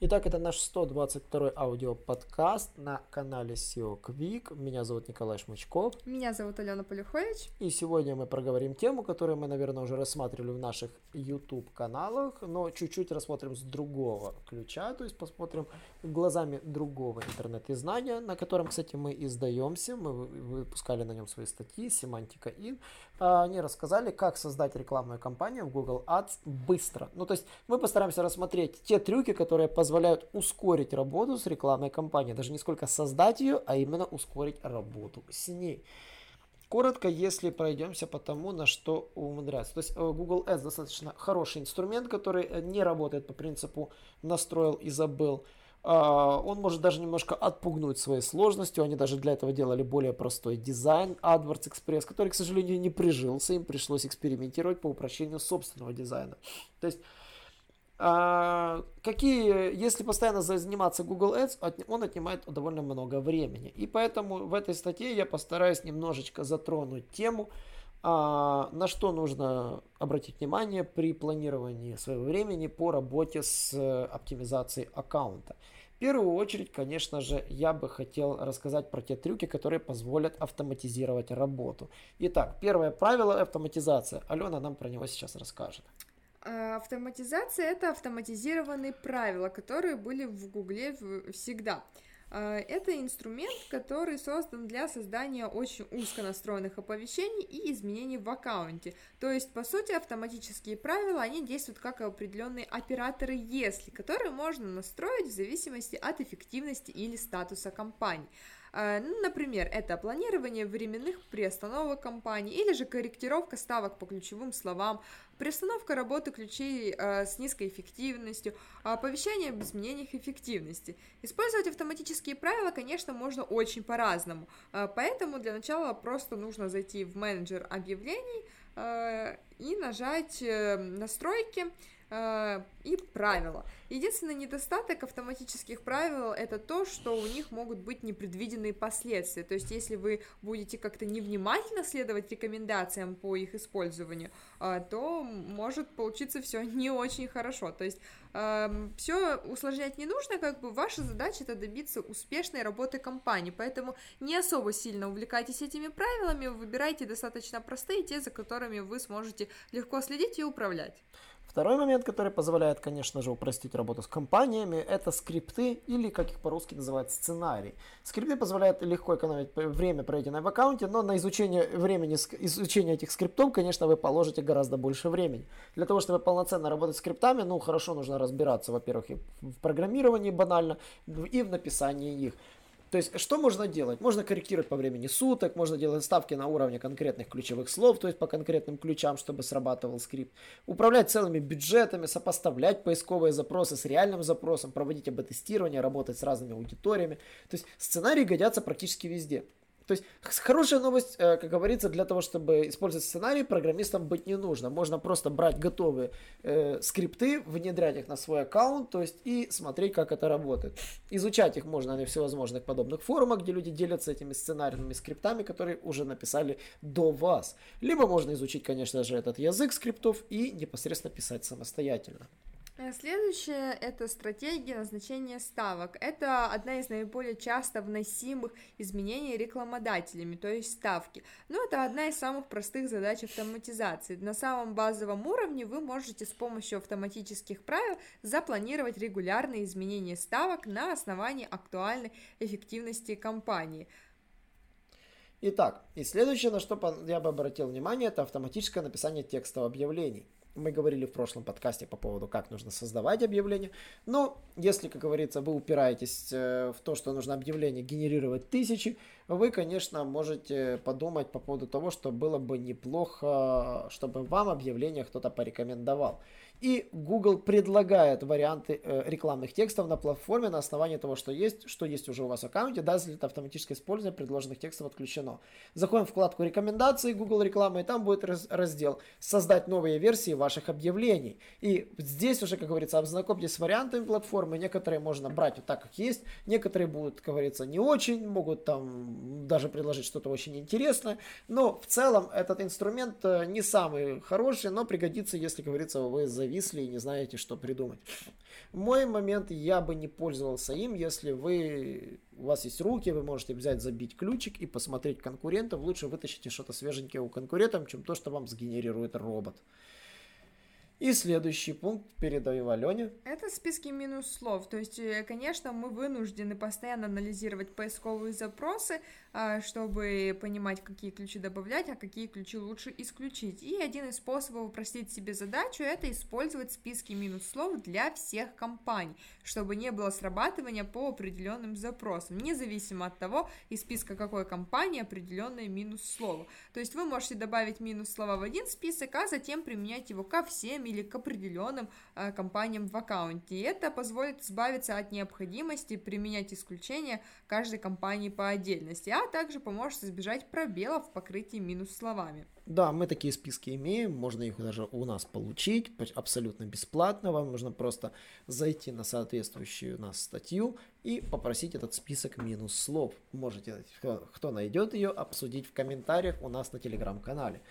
Итак, это наш 122 аудиоподкаст на канале SEO Quick. Меня зовут Николай Шмычков. Меня зовут Алена Полюхович. И сегодня мы проговорим тему, которую мы, наверное, уже рассматривали в наших YouTube-каналах, но чуть-чуть рассмотрим с другого ключа, то есть посмотрим глазами другого интернет-издания, на котором, кстати, мы издаемся, мы выпускали на нем свои статьи, Семантика Ин. Они рассказали, как создать рекламную кампанию в Google Ads быстро. Ну, то есть мы постараемся рассмотреть те трюки, которые позволяют позволяют ускорить работу с рекламной кампанией. Даже не сколько создать ее, а именно ускорить работу с ней. Коротко, если пройдемся по тому, на что умудряется. То есть э, Google Ads достаточно хороший инструмент, который э, не работает по принципу настроил и забыл. А, он может даже немножко отпугнуть своей сложностью. Они даже для этого делали более простой дизайн AdWords Express, который, к сожалению, не прижился. Им пришлось экспериментировать по упрощению собственного дизайна. То есть а, какие, если постоянно заниматься Google Ads, он отнимает довольно много времени. И поэтому в этой статье я постараюсь немножечко затронуть тему, а, на что нужно обратить внимание при планировании своего времени по работе с э, оптимизацией аккаунта. В первую очередь, конечно же, я бы хотел рассказать про те трюки, которые позволят автоматизировать работу. Итак, первое правило автоматизация. Алена нам про него сейчас расскажет. А, автоматизация — это автоматизированные правила, которые были в Гугле всегда. А, это инструмент, который создан для создания очень узко настроенных оповещений и изменений в аккаунте. То есть, по сути, автоматические правила, они действуют как определенные операторы «если», которые можно настроить в зависимости от эффективности или статуса компании. А, ну, например, это планирование временных приостановок компании или же корректировка ставок по ключевым словам, приостановка работы ключей э, с низкой эффективностью, оповещание об изменениях эффективности. Использовать автоматические правила, конечно, можно очень по-разному, э, поэтому для начала просто нужно зайти в менеджер объявлений э, и нажать э, настройки, Э, и правила. Единственный недостаток автоматических правил это то, что у них могут быть непредвиденные последствия. То есть, если вы будете как-то невнимательно следовать рекомендациям по их использованию, э, то может получиться все не очень хорошо. То есть, эм, все усложнять не нужно, как бы ваша задача это добиться успешной работы компании. Поэтому не особо сильно увлекайтесь этими правилами, выбирайте достаточно простые, те, за которыми вы сможете легко следить и управлять. Второй момент, который позволяет, конечно же, упростить работу с компаниями, это скрипты или, как их по-русски называют, сценарий. Скрипты позволяют легко экономить время, проведенное в аккаунте, но на изучение времени, изучение этих скриптов, конечно, вы положите гораздо больше времени. Для того, чтобы полноценно работать с скриптами, ну, хорошо нужно разбираться, во-первых, и в программировании банально, и в написании их. То есть, что можно делать? Можно корректировать по времени суток, можно делать ставки на уровне конкретных ключевых слов, то есть по конкретным ключам, чтобы срабатывал скрипт. Управлять целыми бюджетами, сопоставлять поисковые запросы с реальным запросом, проводить АБ-тестирование, работать с разными аудиториями. То есть, сценарии годятся практически везде. То есть хорошая новость, э, как говорится, для того, чтобы использовать сценарий, программистам быть не нужно. Можно просто брать готовые э, скрипты, внедрять их на свой аккаунт, то есть и смотреть, как это работает. Изучать их можно на всевозможных подобных форумах, где люди делятся этими сценарными скриптами, которые уже написали до вас. Либо можно изучить, конечно же, этот язык скриптов и непосредственно писать самостоятельно. Э, следующее – это стратегия назначения ставок. Это одна из наиболее часто вносимых изменений рекламодателями, то есть ставки. Но это одна из самых простых задач автоматизации. На самом базовом уровне вы можете с помощью автоматических правил запланировать регулярные изменения ставок на основании актуальной эффективности компании. Итак, и следующее, на что я бы обратил внимание, это автоматическое написание текстов объявлений. Мы говорили в прошлом подкасте по поводу, как нужно создавать объявление. Но если, как говорится, вы упираетесь э, в то, что нужно объявление генерировать тысячи, вы, конечно, можете подумать по поводу того, что было бы неплохо, чтобы вам объявление кто-то порекомендовал. И Google предлагает варианты э, рекламных текстов на платформе на основании того, что есть, что есть уже у вас в аккаунте, если это автоматическое использование предложенных текстов отключено. Заходим в вкладку рекомендации Google рекламы, и там будет раздел «Создать новые версии ваших объявлений». И здесь уже, как говорится, ознакомьтесь с вариантами платформы. Некоторые можно брать вот так, как есть, некоторые будут, как говорится, не очень, могут там даже предложить что-то очень интересное. Но в целом этот инструмент э, не самый хороший, но пригодится, если, как говорится, вы за зависли и не знаете, что придумать. Мой момент, я бы не пользовался им, если вы, у вас есть руки, вы можете взять, забить ключик и посмотреть конкурентов. Лучше вытащите что-то свеженькое у конкурентов, чем то, что вам сгенерирует робот. И следующий пункт передаю Алене. Это списки минус слов. То есть, э, конечно, мы вынуждены постоянно анализировать поисковые запросы, а, чтобы понимать, какие ключи добавлять, а какие ключи лучше исключить. И один из способов упростить себе задачу – это использовать списки минус слов для всех компаний, чтобы не было срабатывания по определенным запросам, независимо от того, из списка какой компании определенное минус слово. То есть вы можете добавить минус слова в один список, а затем применять его ко всем или к определенным э, компаниям в аккаунте. И это позволит избавиться от необходимости применять исключения каждой компании по отдельности, а также поможет избежать пробелов в покрытии минус словами. Да, мы такие списки имеем, можно их даже у нас получить абсолютно бесплатно. Вам нужно просто зайти на соответствующую нас статью и попросить этот список минус слов. Можете, кто найдет ее, обсудить в комментариях у нас на телеграм-канале.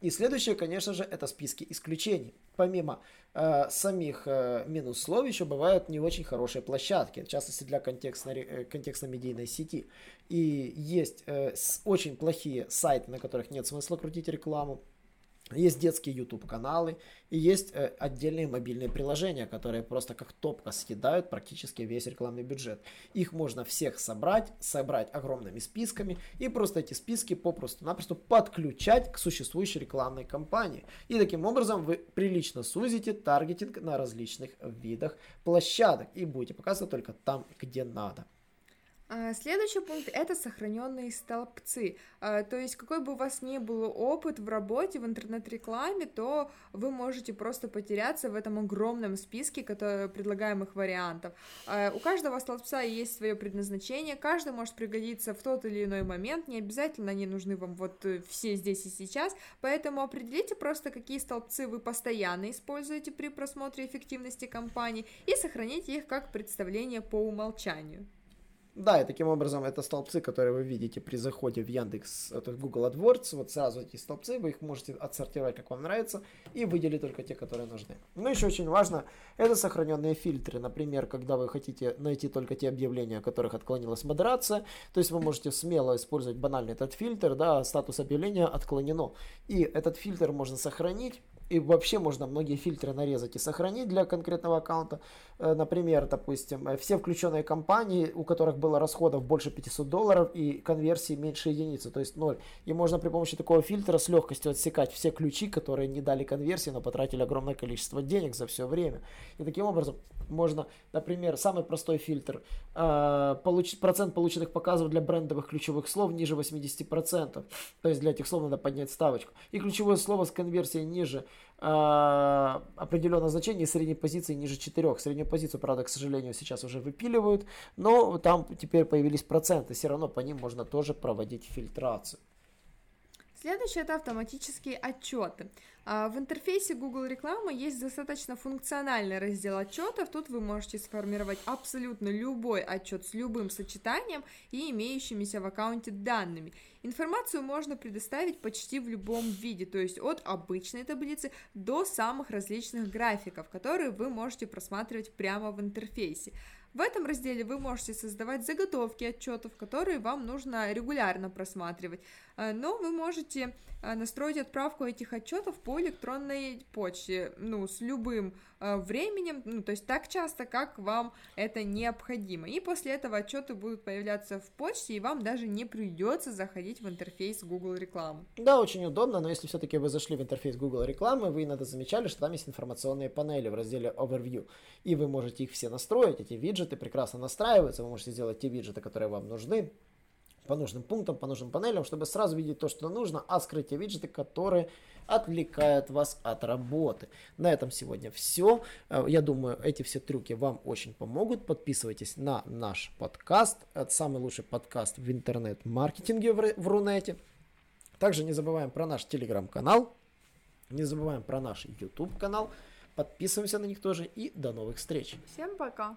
И следующее, конечно же, это списки исключений. Помимо э, самих э, минус слов еще бывают не очень хорошие площадки, в частности для контекстно-медийной э, контекстно сети. И есть э, очень плохие сайты, на которых нет смысла крутить рекламу. Есть детские YouTube каналы и есть э, отдельные мобильные приложения, которые просто как топка съедают практически весь рекламный бюджет. Их можно всех собрать, собрать огромными списками и просто эти списки попросту-напросто подключать к существующей рекламной кампании. И таким образом вы прилично сузите таргетинг на различных видах площадок и будете показывать только там, где надо. А, следующий пункт – это сохраненные столбцы. А, то есть, какой бы у вас ни был опыт в работе, в интернет-рекламе, то вы можете просто потеряться в этом огромном списке который, предлагаемых вариантов. А, у каждого столбца есть свое предназначение, каждый может пригодиться в тот или иной момент, не обязательно они нужны вам вот э, все здесь и сейчас, поэтому определите просто, какие столбцы вы постоянно используете при просмотре эффективности компании и сохраните их как представление по умолчанию. Да, и таким образом это столбцы, которые вы видите при заходе в Яндекс, это Google AdWords, вот сразу эти столбцы, вы их можете отсортировать, как вам нравится, и выделить только те, которые нужны. Но еще очень важно, это сохраненные фильтры. Например, когда вы хотите найти только те объявления, о которых отклонилась модерация, то есть вы можете смело использовать банальный этот фильтр, да, статус объявления отклонено. И этот фильтр можно сохранить, и вообще можно многие фильтры нарезать и сохранить для конкретного аккаунта. Э, например, допустим, э, все включенные компании, у которых было расходов больше 500 долларов и конверсии меньше единицы, то есть 0. И можно при помощи такого фильтра с легкостью отсекать все ключи, которые не дали конверсии, но потратили огромное количество денег за все время. И таким образом можно, например, самый простой фильтр, э, получить процент полученных показов для брендовых ключевых слов ниже 80%. То есть для этих слов надо поднять ставочку. И ключевое слово с конверсией ниже э, определенного значения средней позиции ниже 4. Среднюю позицию, правда, к сожалению, сейчас уже выпиливают, но там теперь появились проценты, все равно по ним можно тоже проводить фильтрацию. Следующее это автоматические отчеты. А, в интерфейсе Google рекламы есть достаточно функциональный раздел отчетов. Тут вы можете сформировать абсолютно любой отчет с любым сочетанием и имеющимися в аккаунте данными. Информацию можно предоставить почти в любом виде, то есть от обычной таблицы до самых различных графиков, которые вы можете просматривать прямо в интерфейсе. В этом разделе вы можете создавать заготовки отчетов, которые вам нужно регулярно просматривать, э, но вы можете э, настроить отправку этих отчетов по электронной почте, ну, с любым э, временем, ну, то есть так часто, как вам это необходимо. И после этого отчеты будут появляться в почте, и вам даже не придется заходить в интерфейс Google рекламы. Да, очень удобно, но если все-таки вы зашли в интерфейс Google рекламы, вы иногда замечали, что там есть информационные панели в разделе Overview, и вы можете их все настроить, эти виджеты прекрасно настраиваются, вы можете сделать те виджеты, которые вам нужны, по нужным пунктам, по нужным панелям, чтобы сразу видеть то, что нужно, а скрыть те виджеты, которые отвлекают вас от работы. На этом сегодня все. Э, я думаю, эти все трюки вам очень помогут. Подписывайтесь на наш подкаст. Это самый лучший подкаст в интернет-маркетинге в Рунете. Также не забываем про наш телеграм-канал. Не забываем про наш YouTube канал. Подписываемся на них тоже и до новых встреч. Всем пока.